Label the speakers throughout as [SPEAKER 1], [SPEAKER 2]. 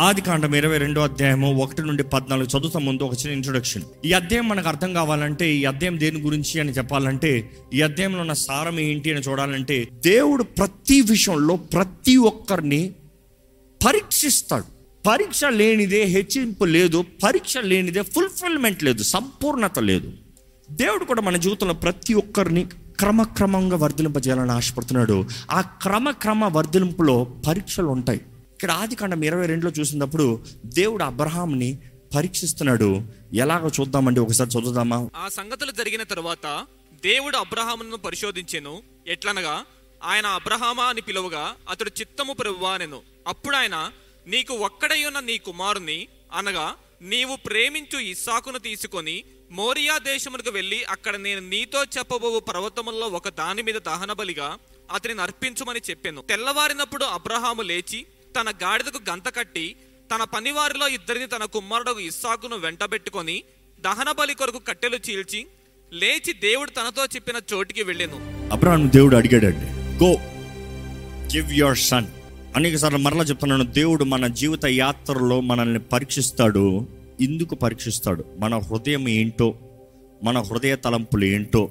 [SPEAKER 1] ఆది కాండం ఇరవై రెండో అధ్యాయము ఒకటి నుండి పద్నాలుగు చదువుతా ముందు ఒక చిన్న ఇంట్రొడక్షన్ ఈ అధ్యాయం మనకు అర్థం కావాలంటే ఈ అధ్యాయం దేని గురించి అని చెప్పాలంటే ఈ అధ్యాయంలో ఉన్న సారం ఏంటి అని చూడాలంటే దేవుడు ప్రతి విషయంలో ప్రతి ఒక్కరిని పరీక్షిస్తాడు. పరీక్ష లేనిదే హెచ్చింపు లేదు పరీక్ష లేనిదే ఫుల్ఫిల్మెంట్ లేదు సంపూర్ణత లేదు. దేవుడు కూడా మన జీవితంలో ప్రతి ఒక్కరిని క్రమక్రమంగా వర్ధలింపజేయాలని ఆశపడుతున్నాడు. ఆ క్రమక్రమ వర్ధలింపులో పరీక్షలు ఉంటాయి. ఇక్కడ ఆది కాండం ఇరవై రెండులో చూసినప్పుడు దేవుడు అబ్రహాంని పరీక్షిస్తున్నాడు. ఎలాగో చూద్దామండి ఒకసారి చదువుదామా?
[SPEAKER 2] ఆ సంగతులు జరిగిన తర్వాత దేవుడు అబ్రహామును పరిశోధించాను. ఎట్లనగా ఆయన అబ్రహామా అని పిలువగా అతడు చిత్తము ప్రభువా అప్పుడు ఆయన నీకు ఒక్కడై ఉన్న నీ కుమారుని అనగా నీవు ప్రేమించు ఇస్సాకును తీసుకొని మోరియా దేశమునకు వెళ్ళి అక్కడ నేను నీతో చెప్పబో పర్వతముల్లో ఒక దాని మీద దహన బలిగా అతనిని అర్పించమని చెప్పాను. తెల్లవారినప్పుడు అబ్రహాము లేచి తన గాడిదకు గంత కట్టి తన పనివారిలో ఇద్దరిని తన కుమారుడు ఇస్సాకును వెంటబెట్టుకొని దహన బలి కొరకు కట్టెలు చీల్చి లేచి దేవుడు తనతో చెప్పిన చోటికి వెళ్ళాను.
[SPEAKER 1] అబ్రహాం దేవుడు అడిగాడండి గో గివ్ యువర్ సన్. అనేక సార్లు మరలా చెప్తున్నాను దేవుడు మన జీవిత యాత్రలో మనల్ని పరీక్షిస్తాడు ఎందుకు పరీక్షిస్తాడు. మన హృదయం ఏంటో మన హృదయ తలంపులు ఏంటో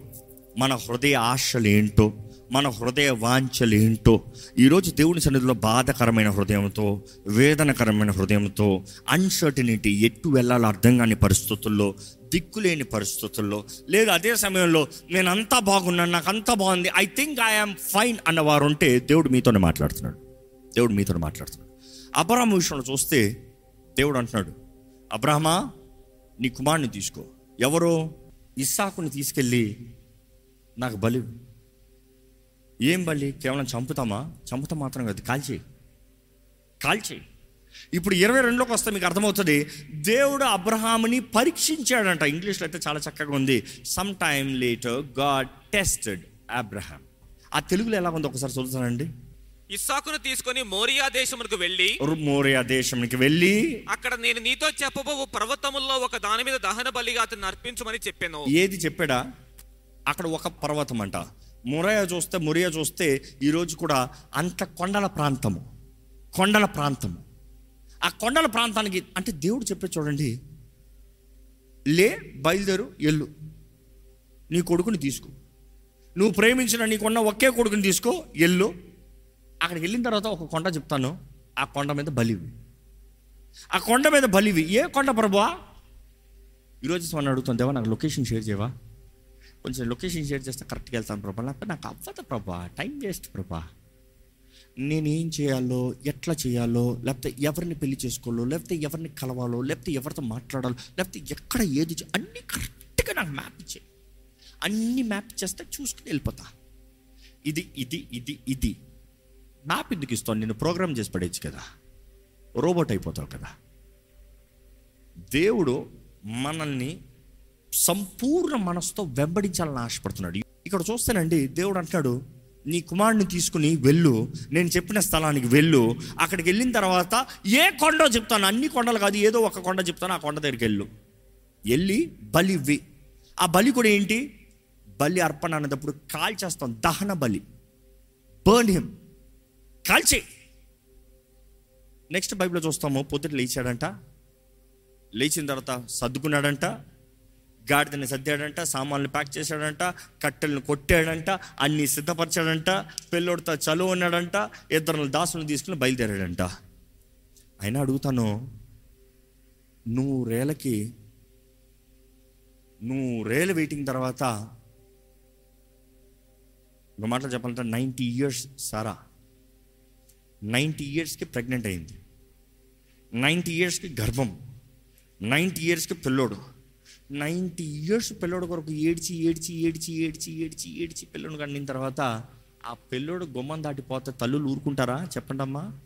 [SPEAKER 1] మన హృదయ ఆశలు ఏంటో మన హృదయ వాంఛలు ఏంటో ఈరోజు దేవుని సన్నిధిలో బాధకరమైన హృదయంతో వేదనకరమైన హృదయంతో అన్సర్టినిటీ ఎట్టు వెళ్ళాలో అర్థం కాని పరిస్థితుల్లో దిక్కులేని పరిస్థితుల్లో లేదు అదే సమయంలో నేను అంతా బాగున్నాను నాకు అంతా బాగుంది ఐ థింక్ ఐఎమ్ ఫైన్ అన్నవారు ఉంటే దేవుడు మీతోనే మాట్లాడుతున్నాడు. దేవుడు మీతో మాట్లాడుతున్నాడు. అబ్రహం విషయంలో చూస్తే దేవుడు అంటున్నాడు అబ్రహమా నీ కుమారుని తీసుకో. ఎవరో? ఇస్సాకుని తీసుకెళ్ళి నాకు బలి ఏం బలి కేవలం చంపుతామా? చంపుతా మాత్రం కాదు. కాల్చేయి కాల్చేయి ఇప్పుడు ఇరవై రెండులోకి వస్తే మీకు అర్థమవుతుంది. దేవుడు అబ్రహాముని పరీక్షించాడంట. ఇంగ్లీష్లో అయితే చాలా చక్కగా ఉంది. Some time later God tested Abraham ఆ తెలుగులో ఎలా ఉంది ఒకసారి చదువుతానండి
[SPEAKER 2] ఇస్సాకును తీసుకొని మోరియా దేశమునకు వెళ్ళి
[SPEAKER 1] మోరియా దేశంకి వెళ్ళి
[SPEAKER 2] అక్కడ నేను నీతో చెప్పబో పర్వతముల్లో ఒక దాని మీద దహన బలిగా అతన్ని అర్పించమని చెప్పాను.
[SPEAKER 1] ఏది చెప్పాడా? అక్కడ ఒక పర్వతం అంట మురయ చూస్తే మొరియా చూస్తే ఈరోజు కూడా అంత కొండల ప్రాంతము. కొండల ప్రాంతము. ఆ కొండల ప్రాంతానికి అంటే దేవుడు చెప్పే చూడండి లే బయలుదేరు ఎల్లు నీ కొడుకుని తీసుకో. నువ్వు ప్రేమించిన నీకున్న ఒకే కొడుకుని తీసుకో ఎల్లు అక్కడికి వెళ్ళిన తర్వాత ఒక కొండ చెప్తాను ఆ కొండ మీద బలివి. ఆ కొండ మీద బలివి. ఏ కొండ ప్రభువా? ఈరోజు మనం అడుగుతాం దేవా నాకు లొకేషన్ షేర్ చేయవా? కొంచెం లొకేషన్ షేర్ చేస్తే కరెక్ట్గా వెళ్తాను ప్రభా. లేకపోతే నాకు అవ్వదు ప్రభా. టైం వేస్ట్ ప్రభా. నేనేం చేయాలో ఎట్లా చేయాలో లేకపోతే ఎవరిని పెళ్ళి చేసుకోవాలో లేకపోతే ఎవరిని కలవాలో లేకపోతే ఎవరితో మాట్లాడాలో లేకపోతే ఎక్కడ ఏది అన్నీ కరెక్ట్గా నాకు మ్యాప్ ఇచ్చే అన్ని మ్యాప్ చేస్తే చూసుకుని వెళ్ళిపోతా. ఇది ఇది ఇది ఇది. మ్యాప్ ఎందుకు ఇస్తాను నేను ప్రోగ్రామ్ చేసి పడేయచ్చు కదా. రోబోట్ అయిపోతావు కదా. దేవుడు మనల్ని సంపూర్ణ మనసుతో వెంబడించాలని ఆశపడుతున్నాడు. ఇక్కడ చూస్తానండి దేవుడు అంటాడు నీ కుమారుని తీసుకుని వెళ్ళు. నేను చెప్పిన స్థలానికి వెళ్ళు. అక్కడికి వెళ్ళిన తర్వాత ఏ కొండో చెప్తాను. అన్ని కొండలు కాదు ఏదో ఒక కొండ చెప్తాను. ఆ కొండ దగ్గరికి వెళ్ళు. వెళ్ళి బలి ఇవ్వి. ఆ బలి కూడా ఏంటి? బలి అర్పణ అనేటప్పుడు కాల్చేస్తాం. దహన బలి. Burn him. కాల్చే నెక్స్ట్ బైబిల్లో చూస్తాము పొద్దుట లేచాడంట. లేచిన తర్వాత సర్దుకున్నాడంట. గాడిదని సర్దాడంట సామాన్లు ప్యాక్ చేశాడంట కట్టెలను కొట్టాడంట అన్ని సిద్ధపరిచాడంట పిల్లోడితో చలువు ఉన్నాడంట ఇద్దరు దాసులను తీసుకుని బయలుదేరాడంట. అయినా అడుగుతాను నూరేళ్ళకి నూరేళ్ళు వెయిటింగ్ తర్వాత ఒక మాటలు చెప్పాలంటే నైంటీ ఇయర్స్ సారా? నైంటీ ఇయర్స్కి ప్రెగ్నెంట్ అయింది. నైంటీ ఇయర్స్కి గర్భం. నైంటీ ఇయర్స్కి పిల్లోడు. నైంటీ ఇయర్స్ పిల్లోడు కొరకు ఏడ్చి ఏడ్చి ఏడ్చి ఏడ్చి ఏడ్చి ఏడ్చి పిల్లోడు కండిన తర్వాత ఆ పిల్లోడు గుమ్మం దాటిపోతే తల్లులు ఊరుకుంటారా? చెప్పండి అమ్మా.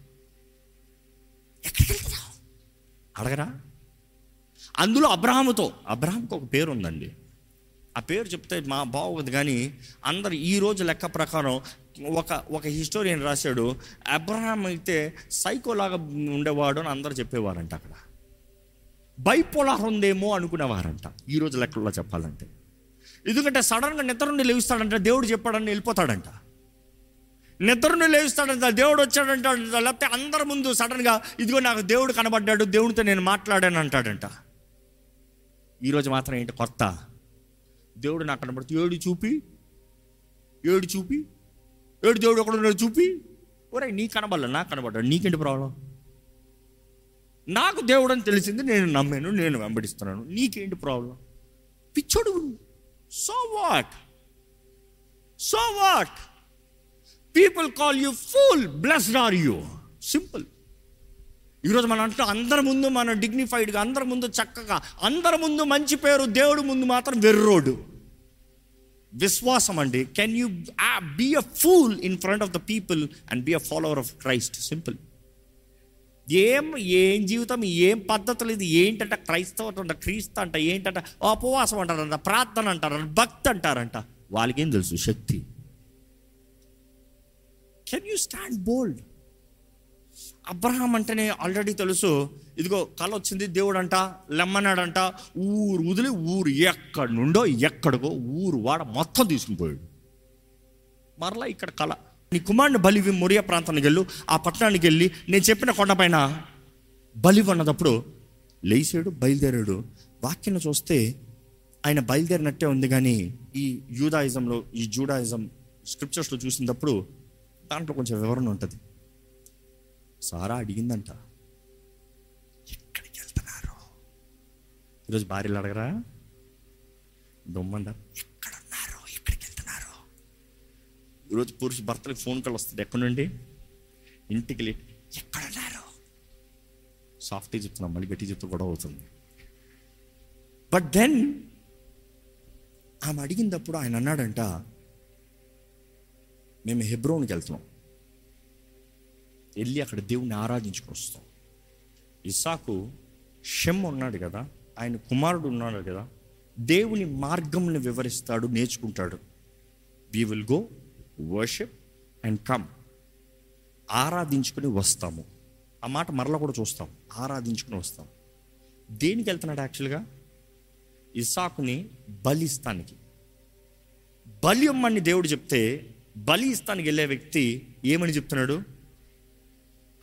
[SPEAKER 1] అడగరా. అందులో అబ్రహాముతో అబ్రహాంకి ఒక పేరు ఉందండి. ఆ పేరు చెప్తే మా బాగోదు కానీ అందరు ఈ రోజు లెక్క ప్రకారం ఒక ఒక హిస్టోరియన్ రాశాడు. అబ్రహాం అయితే సైకోలాగా ఉండేవాడు అని అందరు చెప్పేవారంట అక్కడ. బైపోలార్ ఉందేమో అనుకునేవారంట. ఈరోజు లెక్కల్లో చెప్పాలంటే. ఎందుకంటే సడన్గా నిద్ర నుండి దేవుడు చెప్పాడని వెళ్ళిపోతాడంట. నిద్రను లేవిస్తాడంట దేవుడు వచ్చాడంట లేకపోతే అందరి ముందు సడన్గా ఇదిగో నాకు దేవుడు కనబడ్డాడు దేవుడితో నేను మాట్లాడాను అంటాడంట. ఈరోజు మాత్రం ఏంటి కొత్త? దేవుడు నాకు కనబడుతూ ఏడు చూపి ఏడు చూపి ఏడు దేవుడు ఒకడు చూపి. ఒరే నీ కనబడలే? నాకు కనబడ్డాడు నీకేంటి ప్రాబ్లం? నాకు దేవుడు అని తెలిసింది నేను నమ్మాను నేను వెంబడిస్తున్నాను. నీకేంటి ప్రాబ్లం? పిచ్చోడు so what so what people call you fool blessed are you simple ఈరోజు మనం అంటే అందరి ముందు మనం డిగ్నిఫైడ్గా అందరి ముందు చక్కగా అందరి ముందు మంచి పేరు దేవుడు ముందు మాత్రం వెర్రోడు. విశ్వాసం అండి can you be a fool in front of the people and be a follower of Christ simple ఏం ఏం జీవితం ఏం పద్ధతులు ఇది? ఏంటంట క్రైస్తవం అంట క్రీస్తు అంట ఏంటంట? ఉపవాసం అంటారంట ప్రార్థన అంటారంట భక్తి అంటారంట. వాళ్ళకేం తెలుసు? శక్తి. Can you stand bold Abraham అంటేనే ఆల్రెడీ తెలుసు. ఇదిగో కళ వచ్చింది దేవుడు అంట లెమ్మన్నాడంట ఊరు వదిలి ఊరు ఎక్కడి నుండో ఎక్కడికో ఊరు వాడ మొత్తం తీసుకుని పోయాడు. మరలా ఇక్కడ కళ నీ కుమారుని బలివి మొరియా ప్రాంతానికి వెళ్ళు ఆ పట్టణానికి వెళ్ళి నేను చెప్పిన కొండపైన బలి ఉన్నదప్పుడు లేచాడు బయలుదేరాడు. వాక్యం చూస్తే ఆయన బయలుదేరినట్టే ఉంది కానీ ఈ యూదాయిజంలో ఈ జూడాయిజం స్క్రిప్చర్స్లో చూసినప్పుడు దాంట్లో కొంచెం వివరణ ఉంటుంది. సారా అడిగిందంట ఎక్కడికి వెళ్తున్నారు? ఈరోజు భార్యలు అడగరా? దొమ్మండ ఈరోజు పురుషు భర్తలకు ఫోన్ కాల్ వస్తుంది. ఎక్కడి నుండి ఇంటికి వెళ్ళి ఎక్కడ ఉన్నారు సాఫ్ట్గా చెప్తున్నాం మళ్ళీ గట్టి చెప్తూ గొడవ అవుతుంది. బట్ దెన్ ఆమె అడిగినప్పుడు ఆయన అన్నాడంట మేము హెబ్రోన్కి వెళ్తున్నాం. వెళ్ళి అక్కడ దేవుణ్ణి ఆరాధించుకొని వస్తాం. ఇసాకు షెమ్ ఉన్నాడు కదా ఆయన కుమారుడు ఉన్నాడు కదా దేవుని మార్గంని వివరిస్తాడు నేర్చుకుంటాడు. We will go worship and come ఆరాధించుకుని వస్తాము. ఆ మాట మరలా కూడా చూస్తాం. ఆరాధించుకుని వస్తాం. దేనికి వెళ్తున్నాడు యాక్చువల్గా? ఇసాకుని బలి ఇస్తానికి బలి ఇమ్మని దేవుడు చెప్తే బలి ఇస్తానికి వెళ్ళే వ్యక్తి ఏమని చెప్తున్నాడు?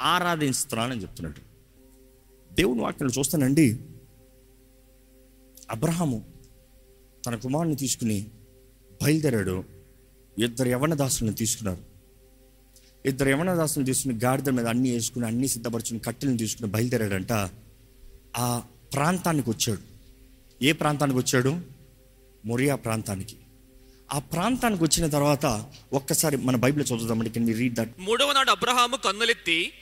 [SPEAKER 1] ఆరాధిస్తున్నానని చెప్తున్నాడు. దేవుని వాక్యం చూస్తానండి. అబ్రహాము తన కుమారుని తీసుకుని బయలుదేరాడు. ఇద్దరు యవన దాసులను తీసుకున్నారు. ఇద్దరు యవన దాసులను తీసుకుని గాడిద మీద అన్ని వేసుకుని అన్ని సిద్ధపరచుకుని కట్టెలను తీసుకుని బయలుదేరాడంట. ఆ ప్రాంతానికి వచ్చాడు. ఏ ప్రాంతానికి వచ్చాడు? మొరియా ప్రాంతానికి. ఆ ప్రాంతానికి వచ్చిన తర్వాత ఒక్కసారి మన బైబిల్ చదువుదామండి కెన్ రీడ్ దట్
[SPEAKER 2] మూడవ నాడు అబ్రహాము కన్నులెత్తి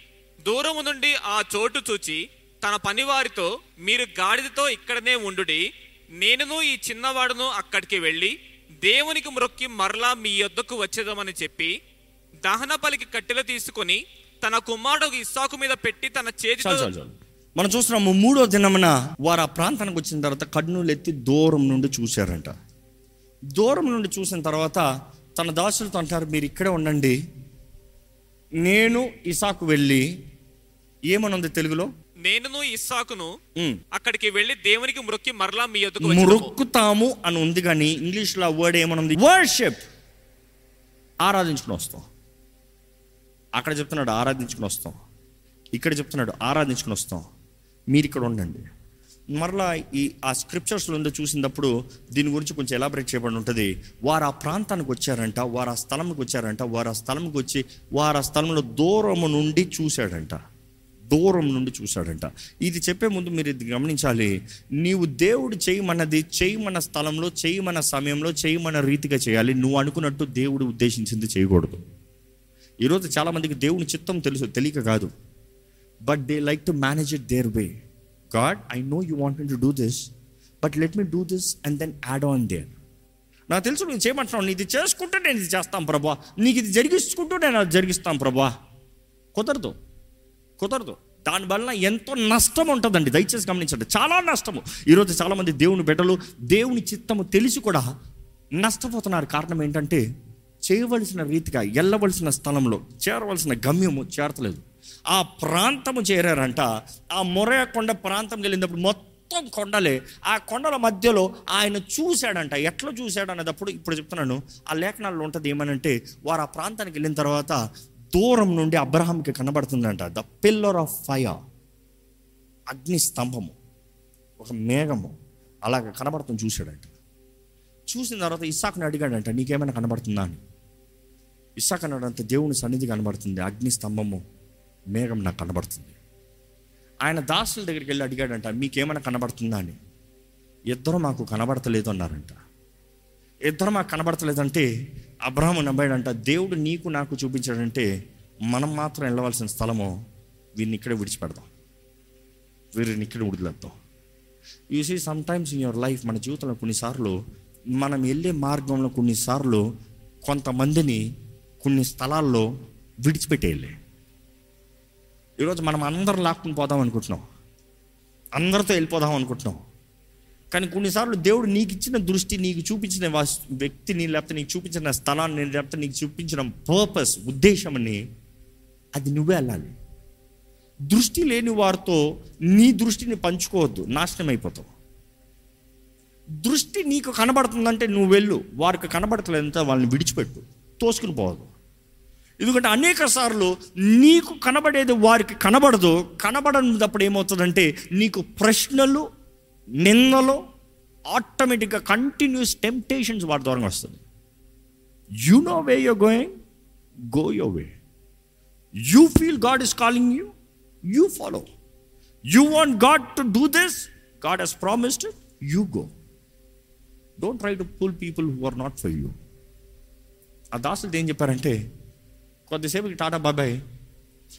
[SPEAKER 2] దూరము నుండి ఆ చోటు చూచి తన పనివారితో మీరు గాడిదతో ఇక్కడనే ఉండుడి. నేనును ఈ చిన్నవాడును అక్కడికి వెళ్ళి దేవునికి మ్రొక్కి మరలా మీ యొద్దకు వచ్చేదామని చెప్పి దహన పలికి కట్టెలు తీసుకొని తన కుమారుడు ఇస్సాకు మీద పెట్టి తన
[SPEAKER 1] చేతి మనం చూస్తున్నాము మూడో దినమున వారు ఆ ప్రాంతానికి వచ్చిన తర్వాత కన్నులు ఎత్తి దూరం నుండి చూశారంట. దూరం నుండి చూసిన తర్వాత తన దాసులతో అంటారు మీరు ఇక్కడే ఉండండి. నేను ఇసాకు వెళ్ళి ఏమనుంది తెలుగులో?
[SPEAKER 2] నేనును ఇస్సాకును అక్కడికి వెళ్ళి దేవునికి మ్రొక్కి మరలా మీ యొద్దకు వచ్చేదము
[SPEAKER 1] మొరుక్కుతాము అని ఉంది కానీ ఇంగ్లీష్లో వర్డ్ ఏమనుంది వర్షిప్. ఆరాధించుకుని వస్తాం. అక్కడ చెప్తున్నాడు ఆరాధించుకుని వస్తాం. ఇక్కడ చెప్తున్నాడు ఆరాధించుకుని వస్తాం. మీరు ఇక్కడ ఉండండి. మరలా ఈ ఆ స్క్రిప్చర్స్లో ఉందో చూసినప్పుడు దీని గురించి కొంచెం ఎలాబరేట్ చేయబడి ఉంటుంది. వారు ఆ ప్రాంతానికి వచ్చారంట వారు ఆ స్థలంకి వచ్చారంట వారు ఆ స్థలంకి వచ్చి వారు ఆ స్థలంలో దూరము నుండి చూశాడంట. దూరం నుండి చూశాడంట. ఇది చెప్పే ముందు మీరు ఇది గమనించాలి. నీవు దేవుడు చేయమన్నది చేయమన్న స్థలంలో చేయమన్న సమయంలో చేయమన్న రీతిగా చేయాలి. నువ్వు అనుకున్నట్టు దేవుడు ఉద్దేశించింది చేయకూడదు. ఈరోజు చాలామందికి దేవుని చిత్తం తెలుసు తెలియక కాదు. But they like to manage it their way God I know you want to do this but let me do this and then add on there నాకు తెలుసు నేను నీ ఇది చేసుకుంటూ నేను ఇది చేస్తాను ప్రభా. నీకు ఇది జరిగించుకుంటూ నేను అది జరిగిస్తాను ప్రభా. కుదరదు. కుదరదు. దానివల్ల ఎంతో నష్టం ఉంటుందండి. దయచేసి గమనించండి. చాలా నష్టము. ఈరోజు చాలామంది దేవుని బిడ్డలు దేవుని చిత్తము తెలిసి కూడా నష్టపోతున్నారు. కారణం ఏంటంటే చేయవలసిన రీతిగా వెళ్ళవలసిన స్థలంలో చేరవలసిన గమ్యము చేరతలేదు. ఆ ప్రాంతము చేరారంట. ఆ మొరయకొండ ప్రాంతం వెళ్ళినప్పుడు మొత్తం మొత్తం కొండలే. ఆ కొండల మధ్యలో ఆయన చూశాడంట. ఎట్లా చూశాడు అనేటప్పుడు ఇప్పుడు చెప్తున్నాను. ఆ లేఖనాల్లో ఉంటుంది ఏమనంటే వారు ఆ ప్రాంతానికి వెళ్ళిన తర్వాత దూరం నుండి అబ్రహాంకి కనబడుతుందంట. ద పిల్లర్ ఆఫ్ ఫైర్ అగ్ని స్తంభము. ఒక మేఘము. అలాగ కనబడుతుంది చూశాడంట. చూసిన తర్వాత ఇస్సాకుని అడిగాడంట నీకేమైనా కనబడుతుందా? అని. ఇస్సాక్ అన్నాడంత దేవుని సన్నిధి కనబడుతుంది. అగ్ని స్తంభము మేఘం నాకు కనబడుతుంది. ఆయన దాసుల దగ్గరికి వెళ్ళి అడిగాడంట మీకేమైనా కనబడుతుందా? అని. ఇద్దరు మాకు కనబడతలేదు అన్నారంట. ఇద్దరు మాకు కనబడతలేదంటే అబ్రహం నమ్మాడంట దేవుడు నీకు నాకు చూపించాడంటే మనం మాత్రం వెళ్ళవలసిన స్థలము వీరిని ఇక్కడే విడిచిపెడదాం వీరిని ఇక్కడ వదిలేద్దాం. You see sometimes in your life మన జీవితంలో కొన్నిసార్లు మనం వెళ్ళే మార్గంలో కొన్నిసార్లు కొంతమందిని కొన్ని స్థలాల్లో విడిచిపెట్టేయాలి. ఈరోజు మనం అందరం లాక్కుని పోదాం అనుకుంటున్నాం. అందరితో వెళ్ళిపోదాం అనుకుంటున్నాం. కానీ కొన్నిసార్లు దేవుడు నీకు ఇచ్చిన దృష్టి నీకు చూపించిన వ్యక్తిని లేకపోతే నీకు చూపించిన స్థలాన్ని లేకపోతే నీకు చూపించిన పర్పస్ ఉద్దేశమని అది నువ్వే వెళ్ళాలి. దృష్టి లేని వారితో నీ దృష్టిని పంచుకోవద్దు నాశనం అయిపోతావు. దృష్టి నీకు కనబడుతుందంటే నువ్వు వెళ్ళు వారికి కనబడతలేదంటే వాళ్ళని విడిచిపెట్టు తోసుకుని పోవద్దు. ఎందుకంటే అనేక సార్లు నీకు కనబడేది వారికి కనబడదు కనబడనప్పుడు ఏమవుతుందంటే నీకు ప్రశ్నలు నిన్నలో ఆటోమేటిక్గా కంటిన్యూస్ టెంప్టేషన్స్ వాటి ద్వారా వస్తుంది. You know way you going go your way you feel God is calling you you follow you want God to do this God he's promised you go don't try to pull people who are not for you ఆ దాసులు ఏం చెప్పారంటే కొద్దిసేపుకి టాటా బాబాయ్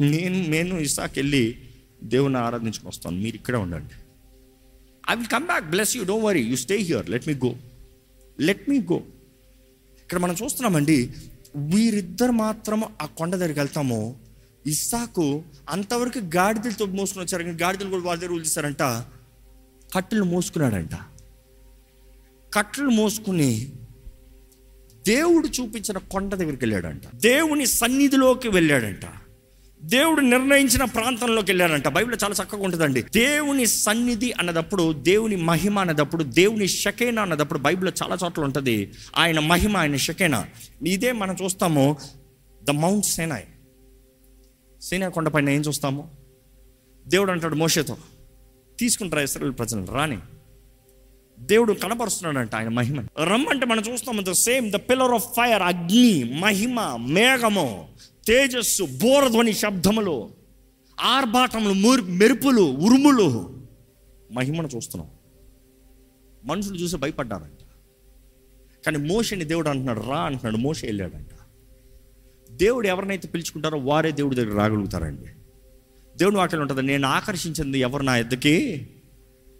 [SPEAKER 1] నేను నేను ఇసాక్ వెళ్ళి దేవుని ఆరాధించుకొని వస్తాను మీరు ఇక్కడే ఉండండి. I will come back bless you don't worry you stay here let me go let me go ఇక్కడ మనం చూస్తున్నామండి వీరిద్దరు మాత్రం ఆ కొండ దగ్గరికి వెళ్తాము. ఇస్సాకు అంతవరకు గాడిదలతో మోసుకుని వచ్చారు. కానీ గాడిదలు కూడా వాళ్ళ దగ్గర వదిలేశారంట కట్టెలు మోసుకున్నాడంట. కట్టెలు మోసుకుని దేవుడు చూపించిన కొండ దగ్గరికి వెళ్ళాడంట. దేవుని సన్నిధిలోకి వెళ్ళాడంట. దేవుడు నిర్ణయించిన ప్రాంతంలోకి వెళ్ళారంట బైబిల్ చాలా చక్కగా ఉంటుందండి. దేవుని సన్నిధి అన్నదప్పుడు దేవుని మహిమ అన్నదప్పుడు దేవుని షకేనా అన్నదప్పుడు బైబిల్లో చాలా చోట్ల ఉంటుంది. ఆయన మహిమ ఆయన షకేనా. ఇదే మనం చూస్తాము ద మౌంట్ సేనాయ్. సేనా కొండపైన ఏం చూస్తాము? దేవుడు అంటాడు మోషేతో తీసుకుంటారా ఇస్రాయల్ ప్రజలు రాని. దేవుడు కనపరుస్తున్నాడంట ఆయన మహిమ రమ్మంటే మనం చూస్తాము the same the pillar of fire అగ్ని మహిమ మేఘము తేజస్సు బోరధ్వని శబ్దములు ఆర్భాటములు ముర్ మెరుపులు ఉరుములు మహిమను చూస్తున్నాం. మనుషులు చూసి భయపడ్డారంట. కానీ మోషని దేవుడు అంటున్నాడు రా అంటున్నాడు మోష వెళ్ళాడంట. దేవుడు ఎవరినైతే పిలుచుకుంటారో వారే దేవుడి దగ్గర రాగలుగుతారండి. దేవుడు వాటిలో ఉంటుంది నేను ఆకర్షించింది ఎవరు నా ఎద్దకి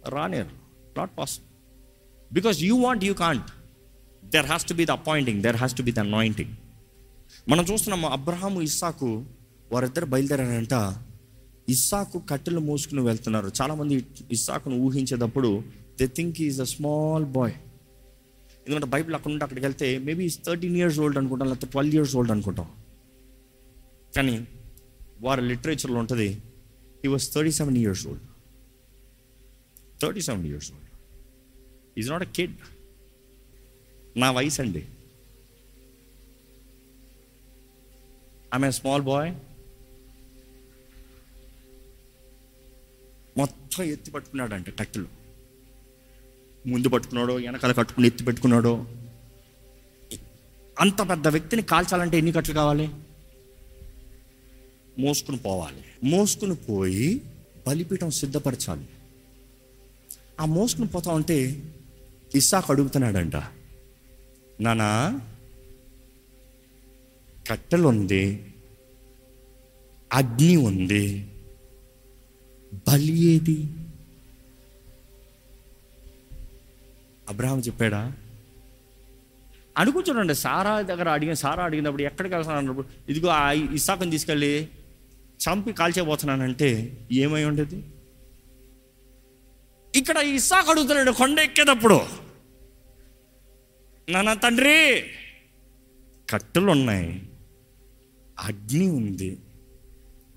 [SPEAKER 1] రానేరు not possible because you want you can't there has to be the appointing there has to be the anointing మనం చూస్తున్నాము అబ్రహాము ఇస్సాకు వారిద్దరు బయలుదేరారంట. ఇస్సాకు కట్టెలు మోసుకుని వెళ్తున్నారు. చాలామంది ఇస్సాకును ఊహించేటప్పుడు they think is a small boy ఎందుకంటే బైబిల్ అక్కడ నుండి అక్కడికి వెళ్తే మేబీ థర్టీన్ ఇయర్స్ ఓల్డ్ అనుకుంటాం లేకపోతే ట్వెల్వ్ ఇయర్స్ ఓల్డ్ అనుకుంటాం. కానీ వారి లిటరేచర్లో ఉంటుంది he was thirty seven years old thirty seven years old is not a kid నా వయసు అండి ఆమె స్మాల్ బాయ్ మొత్తం ఎత్తి పట్టుకున్నాడంట కత్తిలో. ముందు పట్టుకున్నాడో వెనకాల కట్టుకుని ఎత్తి పెట్టుకున్నాడో. అంత పెద్ద వ్యక్తిని కాల్చాలంటే ఎన్ని కట్టలు కావాలి? మోసుకుని పోవాలి. మోసుకుని పోయి బలిపీఠం సిద్ధపరచాలి. ఆ మోసుకుని పోతా ఉంటే ఇస్సాకు అడుగుతున్నాడంట నానా కట్టెలు ఉంది అగ్ని ఉంది. బలి ఏది? అబ్రహాం చెప్పాడా? అనుకుంటున్నాండి సారా దగ్గర అడిగిన సారా అడిగినప్పుడు ఎక్కడికి వెళ్తున్నాను అన్నప్పుడు ఇదిగో ఆ ఇసాకుని తీసుకెళ్ళి చంపి కాల్చేపోతున్నానంటే ఏమై ఉండేది? ఇక్కడ ఇసాకు అడుగుతున్నాడు కొండ ఎక్కేటప్పుడు. నాన్న తండ్రి కట్టెలు ఉన్నాయి అగ్ని ఉంది.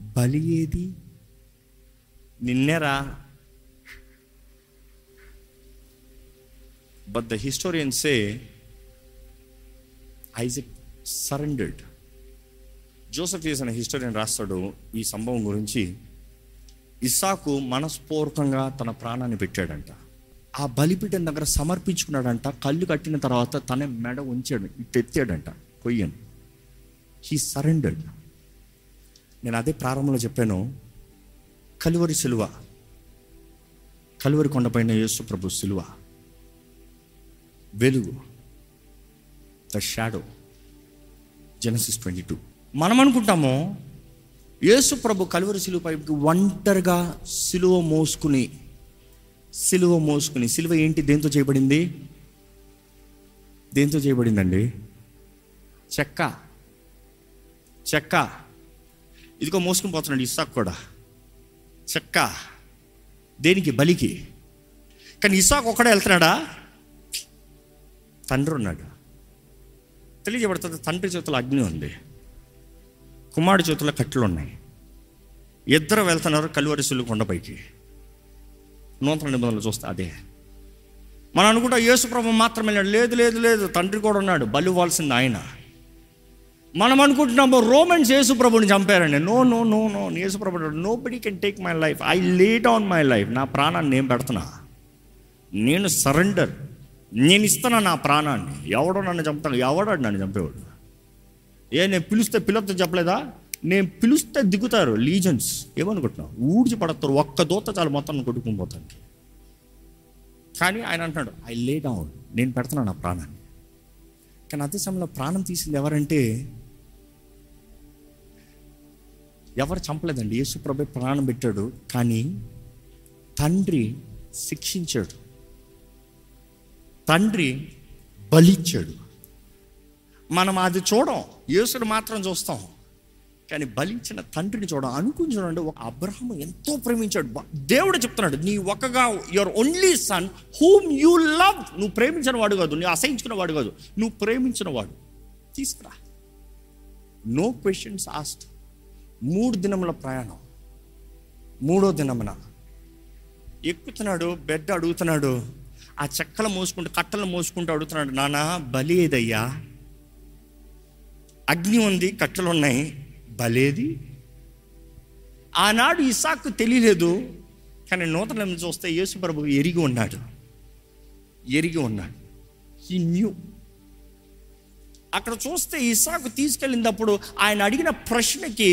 [SPEAKER 1] బలి ఏది? నిన్నెరా. But the historians a Isaac surrendered Joseph చేసిన హిస్టోరియన్ రాస్తాడు ఈ సంభవం గురించి. ఇస్సాకు మనస్పూర్వకంగా తన ప్రాణాన్ని పెట్టాడంట. ఆ బలిపీఠం దగ్గర సమర్పించుకున్నాడంట. కళ్ళు కట్టిన తర్వాత తన మెడ ఉంచాడు ఇట్టెత్తాడంట ఎత్తాడంట కొయ్యను. హీ సరెండర్డ్ నేను అదే ప్రారంభంలో చెప్పాను కలువరి సిలువ కలువరి కొండపైన యేసు ప్రభు సిలువ వెలుగు the shadow Genesis twenty two మనం అనుకుంటాము యేసు ప్రభు కలువరి సిలువపై ఒంటరిగా సిలువ మోసుకుని సిలువ మోసుకుని సిలువ ఏంటి దేంతో చేయబడింది? దేంతో చేయబడిందండి? చెక్క. చెక్క. ఇదిగో మోసుకుని పోతున్నాడు ఇసాక్ కూడా. చెక్క. దేనికి? బలికి. కానీ ఇసాక్ ఒక్కడే వెళ్తున్నాడా? తండ్రి ఉన్నాడు. తెలియజేయబడుతుంది తండ్రి చేతుల అగ్ని ఉంది. కుమారుడి చేతుల కట్టెలు ఉన్నాయి. ఇద్దరు వెళ్తున్నారు కలువరిసులు కొండపైకి నూతన నిబంధనలు చూస్తే అదే. మనం అనుకుంటా యేసు ప్రభు మాత్రమే లేదు లేదు లేదు తండ్రి కూడా ఉన్నాడు. బలివ్వాల్సింది ఆయన. మనం అనుకుంటున్నాము రోమన్స్ యేసుప్రభుని చంపారండి నో నో నో నో యేసుప్రభు nobody can take my life I laid on my life నా ప్రాణాన్ని నేను పెడుతున్నా. నేను సరెండర్ నేను ఇస్తున్నా నా ప్రాణాన్ని. ఎవడో నన్ను చంపుతాను ఎవడాడు నన్ను చంపేవాడు? ఏ నేను పిలిస్తే పిల్లలతో చెప్పలేదా? నేను పిలిస్తే దిగుతారు. లీజన్స్ ఏమనుకుంటున్నావు? ఊడ్చి పడతారు. ఒక్క దూత చాలు మొత్తం కొట్టుకుని పోతానికి. కానీ ఆయన అంటున్నాడు ఐ లే డౌన్ నేను పెడుతున్నాను నా ప్రాణాన్ని. కానీ అదే సమయంలో ప్రాణం తీసింది ఎవరంటే ఎవరు చంపలేదండి. యేసు ప్రభు ప్రాణం పెట్టాడు. కానీ తండ్రి శిక్షించాడు. తండ్రి బలిచ్చాడు. మనం అది చూడం. యేసుని మాత్రం చూస్తాం. కానీ బలించిన తండ్రిని చూడం. అనుకుని చూడండి ఒక అబ్రహము ఎంతో ప్రేమించాడు. దేవుడు చెప్తున్నాడు నీ ఒక్కగా your only son whom you love నువ్వు ప్రేమించిన వాడు కాదు నువ్వు అసహించిన వాడు కాదు. నువ్వు ప్రేమించిన వాడు. తీసుకురా. నో క్వశ్చన్స్ ఆస్ట్ మూడు దినముల ప్రయాణం. మూడో దినమున ఎక్కుతున్నాడు బెడ్ అడుగుతున్నాడు ఆ చెక్కలు మోసుకుంటూ కట్టలు మోసుకుంటూ అడుగుతున్నాడు నానా బలి ఏదయ్యా? అగ్ని ఉంది కట్టెలు ఉన్నాయి బలేది ఆనాడు ఇసాకు తెలియలేదు కానీ నూతన చూస్తే యేసు ప్రభు ఎరిగి ఉన్నాడు. ఎరిగి ఉన్నాడు. ఈ న్యూ అక్కడ చూస్తే ఇసాకు తీసుకెళ్ళినప్పుడు ఆయన అడిగిన ప్రశ్నకి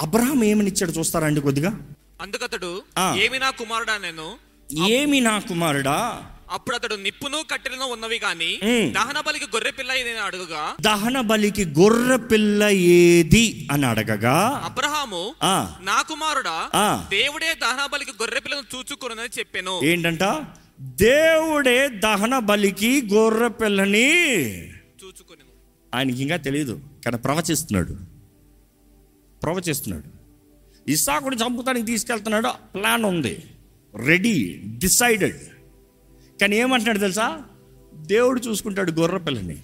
[SPEAKER 1] అబ్రహాం ఏమని ఇచ్చాడు చూస్తారండి కొద్దిగా?
[SPEAKER 2] అందుకతడు. ఏమి నా కుమారుడా నేను?
[SPEAKER 1] ఏమి నా కుమారుడా?
[SPEAKER 2] అప్పుడు అతడు నిప్పును కట్టెలను ఉన్నవి
[SPEAKER 1] ఉమ్.
[SPEAKER 2] దహన బలికి గొర్రె పిల్ల నేను అడుగుగా?
[SPEAKER 1] దహన బలికి గొర్రె పిల్ల ఏది అని అడగగా
[SPEAKER 2] అబ్రహాము
[SPEAKER 1] ఆ.
[SPEAKER 2] నా కుమారుడా. దేవుడే దహన బలికి గొర్రె పిల్లను చూచుకున్నదని చెప్పాను.
[SPEAKER 1] ఏంటంట? దేవుడే దహన బలికి గొర్రె పిల్లని ఆయనకి ఇంకా తెలియదు కానీ ప్రవచిస్తున్నాడు. ప్రవచిస్తున్నాడు. ఇస్సాకుని చంపుతానికి తీసుకెళ్తున్నాడు ప్లాన్ ఉంది. రెడీ డిసైడెడ్ కానీ ఏమంటున్నాడు తెలుసా? దేవుడు చూసుకుంటాడు గొర్రపిల్లని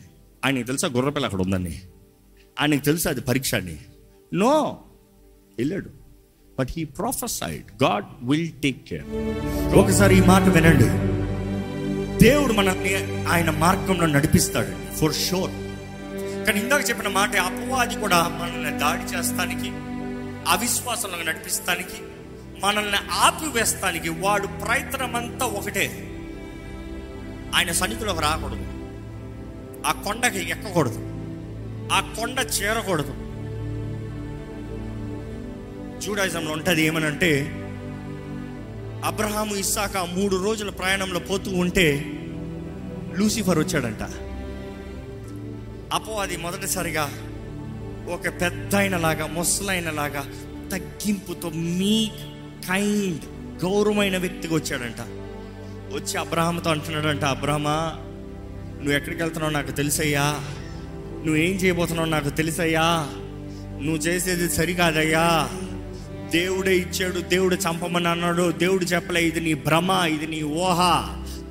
[SPEAKER 1] ఆయనకి తెలుసా గొర్రపిల్ల అక్కడ ఉందని? ఆయనకి తెలుసా అది పరీక్ష అని నో వెళ్ళాడు. But he prophesied God will take care ఒకసారి ఈ మాట వినండి. దేవుడు మనల్ని ఆయన మార్గంలో నడిపిస్తాడు ఫర్ షూర్ కానీ ఇందాక చెప్పిన మాట అపవాది కూడా మనల్ని దాడి చేస్తానికి అవిశ్వాసంలో నడిపిస్తానికి మనల్ని ఆపివేస్తానికి వాడు ప్రయత్నమంతా ఒకటే. ఆయన సన్నిధిలోకి రాకూడదు. ఆ కొండకి ఎక్కకూడదు. ఆ కొండ చేరకూడదు. జూడాయిజంలో ఉంటుంది ఏమనంటే అబ్రహాము ఇస్సాక మూడు రోజుల ప్రయాణంలో పోతూ ఉంటే లూసిఫర్ వచ్చాడంట. అపవాది మొదటిసారిగా ఒక పెద్ద లాగా ముసలైన లాగా తగ్గింపుతో మీ కైండ్ గౌరవమైన వ్యక్తిగా వచ్చాడంట. వచ్చి అబ్రహాంతో అంటున్నాడంట అబ్రహమా నువ్వు ఎక్కడికి వెళ్తున్నావు నాకు తెలుసయ్యా. నువ్వేం చేయబోతున్నావు నాకు తెలుసయ్యా. నువ్వు చేసేది సరికాదయ్యా. దేవుడే ఇచ్చాడు దేవుడు చంపమని అన్నాడు. దేవుడు చెప్పలే ఇది నీ భ్రమ ఇది నీ ఊహ.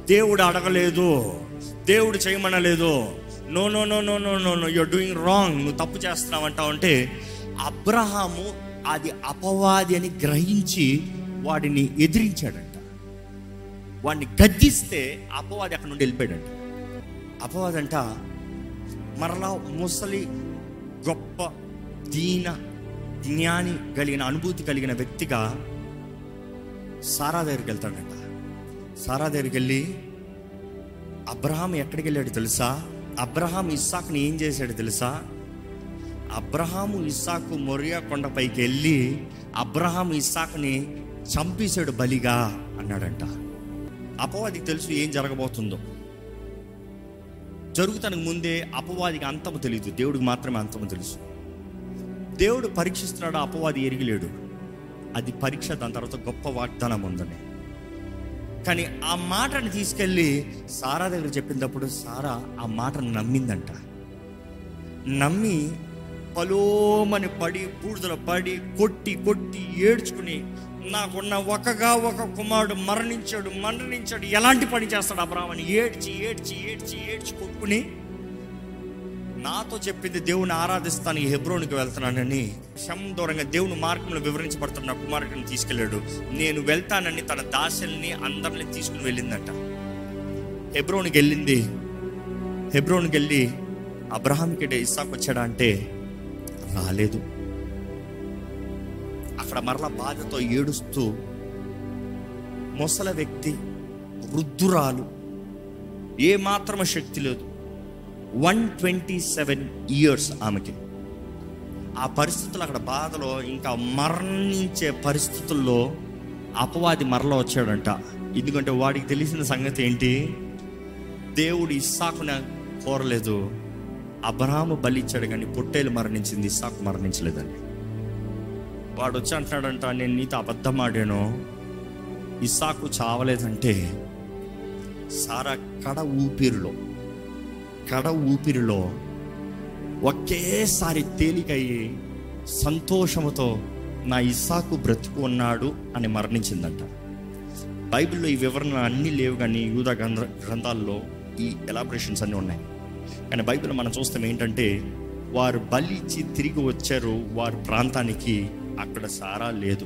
[SPEAKER 1] దేవుడు అడగలేదు దేవుడు చేయమనలేదు. No no no no no no no you're doing wrong నువ్వు తప్పు చేస్తున్నావు అంటావు అంటే అబ్రహాము అది అపవాది అని గ్రహించి వాడిని ఎదిరించాడంట. వాడిని గద్దిస్తే అపవాది అక్కడ నుండి వెళ్ళిపోయాడంట. అపవాదంట మరలా ముసలి గొప్ప దీన జ్ఞాని కలిగిన అనుభూతి కలిగిన వ్యక్తిగా సారా దగ్గరికి వెళ్తాడంట. సారా దగ్గరికి వెళ్ళి అబ్రహాం ఎక్కడికి వెళ్ళాడు తెలుసా? అబ్రహాం ఇస్సాకుని ఏం చేశాడు తెలుసా? అబ్రహాము ఇస్సాకు మొరియా కొండపైకి వెళ్ళి అబ్రహాం ఇస్సాకుని చంపేశాడు బలిగా అన్నాడంట. అపవాదికి తెలుసు ఏం జరగబోతుందో. జరుగుతానికి ముందే అపవాదికి అంతము తెలియదు దేవుడికి మాత్రమే అంతము తెలుసు. దేవుడు పరీక్షిస్తున్నాడు అపవాది ఎరిగిలేడు. అది పరీక్ష దాని తర్వాత గొప్ప వాగ్దానం ఉందని. కానీ ఆ మాటను తీసుకెళ్ళి సారా దగ్గర చెప్పినప్పుడు సారా ఆ మాటను నమ్మిందంట. నమ్మి పలోమని పడి బూడిదలో పడి కొట్టి కొట్టి ఏడ్చుకుని నాకున్న ఒకగా ఒక కుమారుడు మరణించాడు మరణించాడు ఎలాంటి పని చేస్తాడు అబ్రామని ఏడ్చి ఏడ్చి ఏడ్చి ఏడ్చి కొట్టుకుని నాతో చెప్పింది దేవుని ఆరాధిస్తాను ఈ హెబ్రోనికి వెళ్తున్నానని శం దూరంగా దేవుని మార్గంలో వివరించబడుతున్న నా కుమారుడిని తీసుకెళ్ళాడు. నేను వెళ్తానని తన దాసల్ని అందరిని తీసుకుని వెళ్ళిందంట. హెబ్రోనికి వెళ్ళింది. హెబ్రోన్కి వెళ్ళి అబ్రహాంకి ఇస్సాకు వచ్చాడా అంటే రాలేదు. అక్కడ మరలా బాధతో ఏడుస్తూ ముసల వ్యక్తి వృద్ధురాలు ఏ మాత్రమ శక్తి లేదు. వన్ ట్వంటీ సెవెన్ ఇయర్స్ ఆమెకి. ఆ పరిస్థితులు అక్కడ బాధలో ఇంకా మరణించే పరిస్థితుల్లో అపవాది మరల వచ్చాడంట. ఎందుకంటే వాడికి తెలిసిన సంగతి ఏంటి? దేవుడు ఇస్సాకున కోరలేదు. అబ్రహాము బలిచ్చాడు కానీ పొట్టేలు మరణించింది ఇస్సాకు మరణించలేదండి. వాడు వచ్చి అంటున్నాడంట నేను నీతో అబద్ధం ఆడాను. ఇస్సాకు చావలేదంటే సారా కడ ఊపిరిలో కడ ఊపిరిలో ఒకేసారి తేలికయ్యి సంతోషముతో నా ఇసాకు బ్రతుకు ఉన్నాడు అని మరణించిందంట. బైబిల్లో ఈ వివరణ అన్నీ లేవు కానీ యూద గ్రంథ గ్రంథాల్లో ఈ ఎలాబరేషన్స్ అన్నీ ఉన్నాయి. కానీ బైబిల్ మనం చూస్తాం ఏంటంటే వారు బలి ఇచ్చి తిరిగి వచ్చారు వారి ప్రాంతానికి అక్కడ సారా లేదు.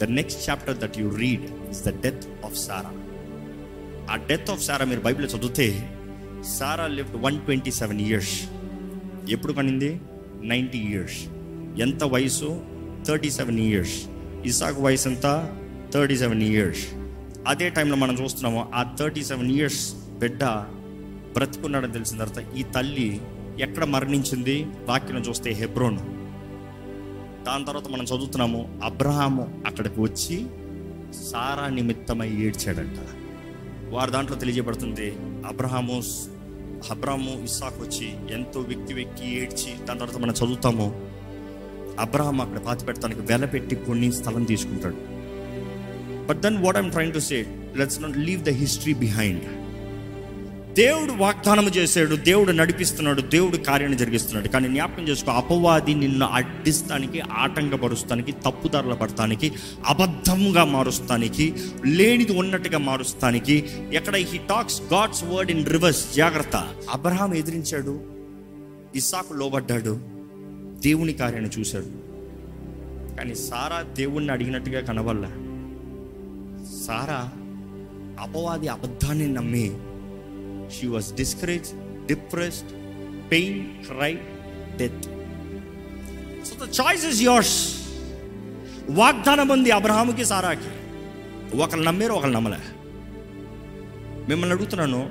[SPEAKER 1] The next chapter that you read is the death of Sarah ఆ డెత్ ఆఫ్ సారా మీరు బైబిల్ చదివితే Sarah lived one twenty seven years ఎప్పుడు కనింది? నైంటీ ఇయర్స్ ఎంత వయసు? థర్టీ సెవెన్ ఇయర్స్ ఇసాక్ వయసు ఎంత? థర్టీ సెవెన్ ఇయర్స్ అదే టైంలో మనం చూస్తున్నాము ఆ థర్టీ సెవెన్ ఇయర్స్ బిడ్డ బ్రతుకున్నాడని తెలిసిన తర్వాత ఈ తల్లి ఎక్కడ మరణించింది? వాక్యం చూస్తే హెబ్రోన్. దాని తర్వాత మనం చదువుతున్నాము అబ్రహాము అక్కడికి వచ్చి సారా నిమిత్తమై ఏడ్చాడంట. వారి దాంట్లో తెలియజేయబడుతుంది. అబ్రహాము అబ్రాహము ఇస్సాకు వచ్చి ఎంతో వ్యక్తి వెక్కి ఏడ్చి దాని తర్వాత మనం చదువుతాము. అబ్రహాం అక్కడ పాతి పెడతానికి వెల పెట్టి కొన్ని స్థలం తీసుకుంటాడు. But then what I'm trying to say let's not leave the history behind దేవుడు వాగ్దానం చేశాడు దేవుడు నడిపిస్తున్నాడు దేవుడు కార్యాన్ని జరిగిస్తున్నాడు. కానీ జ్ఞాపకం చేసుకో అపవాది నిన్ను అడ్డిస్తానికి ఆటంకపరుస్తానికి తప్పుదారుల పడటానికి అబద్ధంగా మారుస్తానికి లేనిది ఉన్నట్టుగా మారుస్తానికి ఎక్కడ he talks God's word in reverse జాగ్రత్త. అబ్రహాం ఎదిరించాడు ఇసాకు లోబడ్డాడు దేవుని కార్యాన్ని చూశాడు. కానీ సారా దేవుణ్ణి అడిగినట్టుగా కనవల్ల సారా అపవాది అబద్ధాన్ని నమ్మి she was discourage depressed pain cry death so the choice is yours వాగ్దానం ఉంది అబ్రహాముకి సారాకి. ఒకరు నమ్మారు ఒకరు నమ్మలే. మిమ్మల్ని అడుగుతున్నాను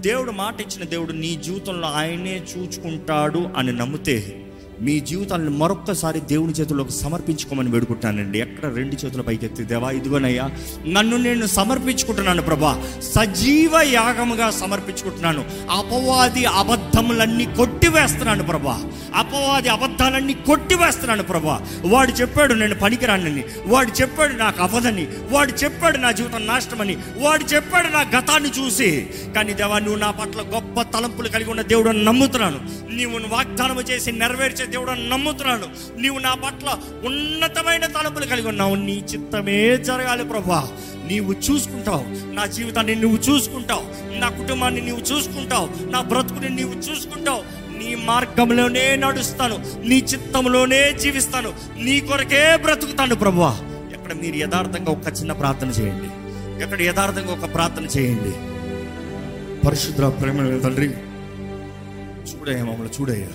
[SPEAKER 1] దేవుడు మాట ఇచ్చిన దేవుడు నీ జీవితంలో ఆయనే చూచుకుంటాడు అని నమ్మితే మీ జీవితాలను మరొక్కసారి దేవుని చేతుల్లోకి సమర్పించుకోమని వేడుకుంటానండి ఎక్కడ రెండు చేతుల పైకెత్తి దేవా ఇదిగోనయ్యా నన్ను నేను సమర్పించుకుంటున్నాను ప్రభా. సజీవ యాగముగా సమర్పించుకుంటున్నాను. అపవాది అబద్ధములన్నీ కొట్టివేస్తున్నాను ప్రభా. అపవాది అబద్ధాలన్నీ కొట్టివేస్తున్నాను ప్రభా. వాడు చెప్పాడు నేను పనికిరానని వాడు చెప్పాడు నాకు అవదని వాడు చెప్పాడు నా జీవితం నాశనమని వాడు చెప్పాడు నా గతాన్ని చూసి. కానీ దేవా నువ్వు నా పట్ల గొప్ప తలంపులు కలిగి ఉన్న దేవుడు నమ్ముతున్నాను. నీవు వాగ్దానం చేసి నెరవేర్చే దేవుడు నమ్ముతున్నాను నీవు నా పట్ల ఉన్నతమైన తలపులు కలిగి ఉన్నావు. నీ చిత్తమే జరగాలి ప్రభా. నీవు చూసుకుంటావు. నా జీవితాన్ని నువ్వు చూసుకుంటావు. నా కుటుంబాన్ని నీవు చూసుకుంటావు. నా బ్రతుకుని నీవు చూసుకుంటావు. నీ మార్గంలోనే నడుస్తాను. నీ చిత్తంలోనే జీవిస్తాను. నీ కొరకే బ్రతుకుతాను ప్రభువా ఎక్కడ మీరు యథార్థంగా ఒక చిన్న ప్రార్థన చేయండి. ఎక్కడ యథార్థంగా ఒక ప్రార్థన చేయండి. పరిశుద్ర ప్రేమ తండ్రి చూడయ్యా మమ్మల్ని చూడయ్యా.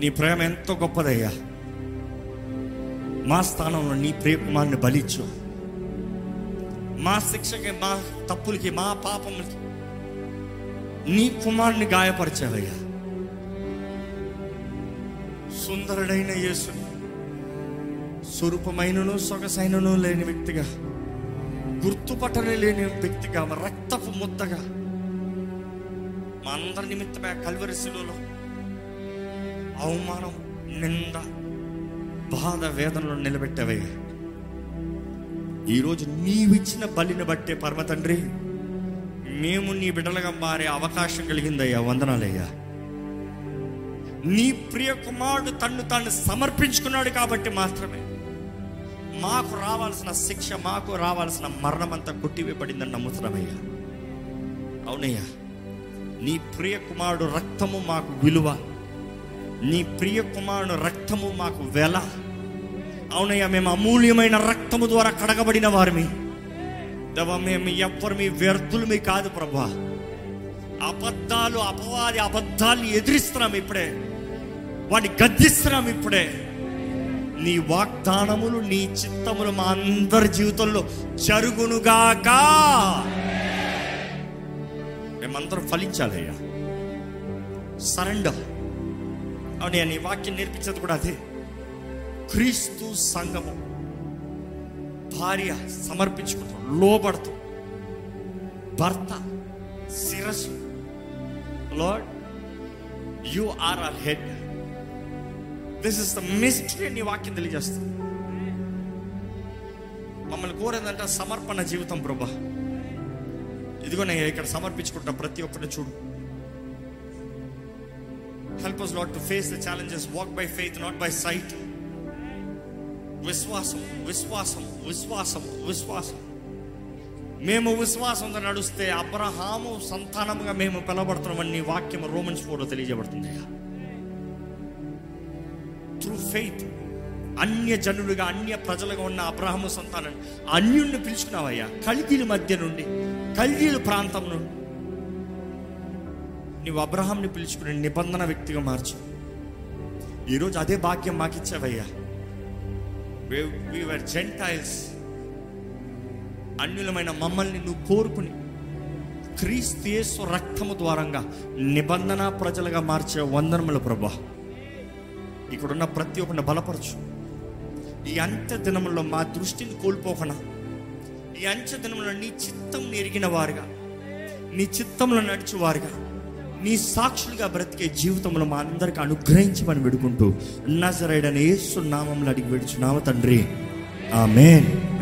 [SPEAKER 1] నీ ప్రేమ ఎంతో గొప్పదయ్యా. మా స్థానంలో నీ ప్రేమాన్ని బలిచ్చు. మా శిక్షకి మా తప్పులకి మా పాపములకి నీ కుమారుని గాయపరిచావయ్యా. సుందరుడైన యేసుని స్వరూపమైనను సొగసైనను లేని వ్యక్తిగా గుర్తుపట్టని లేని వ్యక్తిగా రక్తపు ముద్దగా మా అందరి నిమిత్తమే కల్వరి శిలువలో అవమానం నింద బాధ వేదనలో నిలబెట్టవే. ఈరోజు నీవిచ్చిన బలిని బట్టే పరమ తండ్రి మేము నీ బిడ్డలుగా మారే అవకాశం కలిగిందయ్యా వందనాలయ్యా. నీ ప్రియ కుమారుడు తన్ను తాను సమర్పించుకున్నాడు కాబట్టి మాత్రమే. మాకు రావాల్సిన శిక్ష మాకు రావాల్సిన మరణం అంతా కొట్టివేయబడిందని నమ్ముతున్నామయ్యా. అవునయ్యా నీ ప్రియ కుమారుడు రక్తము మాకు విలువ. నీ ప్రియ కుమారుని రక్తము మాకు వెల. అవునయ్యా మేము అమూల్యమైన రక్తము ద్వారా కడగబడిన వారిమి. దేవా మేము ఎవ్వరు మీ వ్యర్థులు మీ కాదు ప్రభా. అబద్ధాలు అపవాది అబద్ధాలు ఎదిరిస్తున్నాం ఇప్పుడే. వాడిని గద్దిస్తున్నాం ఇప్పుడే. నీ వాగ్దానములు నీ చిత్తములు మా అందరి జీవితంలో జరుగునుగాక. మేమందరం ఫలించాలయ్యా. సరెండర్. అని నీ వాక్యం నేర్పించేది కూడా అదే. క్రీస్తు సంఘము భార్య సమర్పించుకుంటాం లోబడుతూ. భర్త శిరస్సు. Lord you are our head this is the mystery నీ వాక్యం తెలియజేస్తుంది. మమ్మల్ని కోరేదంటే సమర్పణ జీవితం ప్రభా. ఇదిగో నేను ఇక్కడ సమర్పించుకుంటా ప్రతి ఒక్కరిని చూడు. Help us Lord to face the challenges walk by faith not by sight విశ్వాసం విశ్వాసం విశ్వాసం విశ్వాసం మేము విశ్వాసంతో నడుస్తే అబ్రహాము సంతానముగా మేము పిలబడుతున్నామని వాక్యం రోమన్స్ ఫోర్లో తెలియజేయబడుతుంది త్రూ ఫెయిత్ అన్య జనులుగా అన్య ప్రజలుగా ఉన్న అబ్రహము సంతానాన్ని అన్యుణ్ణి పిలుచుకున్నావయ్యా. కల్దీల మధ్య నుండి కల్దీల ప్రాంతం నుండి. నువ్వు అబ్రహాంని పిలుచుకుని నిబంధన వ్యక్తిగా మార్చు. ఈరోజు అదే భాగ్యం మాకు ఇచ్చావయ్యా వీఆర్ జెంటైల్స్ అన్యులమైన మమ్మల్ని నువ్వు కోరుకుని క్రీస్తు రక్తము ద్వారంగా నిబంధన ప్రజలుగా మార్చే వందనముల ప్రభా ఇక్కడున్న ప్రతి ఒక్కరిని బలపరచు. ఈ అంత్య దినములో మా దృష్టిని కోల్పోకుండా ఈ అంత్య దినములో నీ చిత్తం ఎరిగిన వారుగా నీ చిత్తంలో నడిచేవారుగా. నీ సాక్షులుగా బ్రతికే జీవితంలో మా అందరికి అనుగ్రహించమని విడుకుంటూ నజరైడని ఏసు నామంలో అడిగి విడుచున్నాము తండ్రి. ఆమెన్.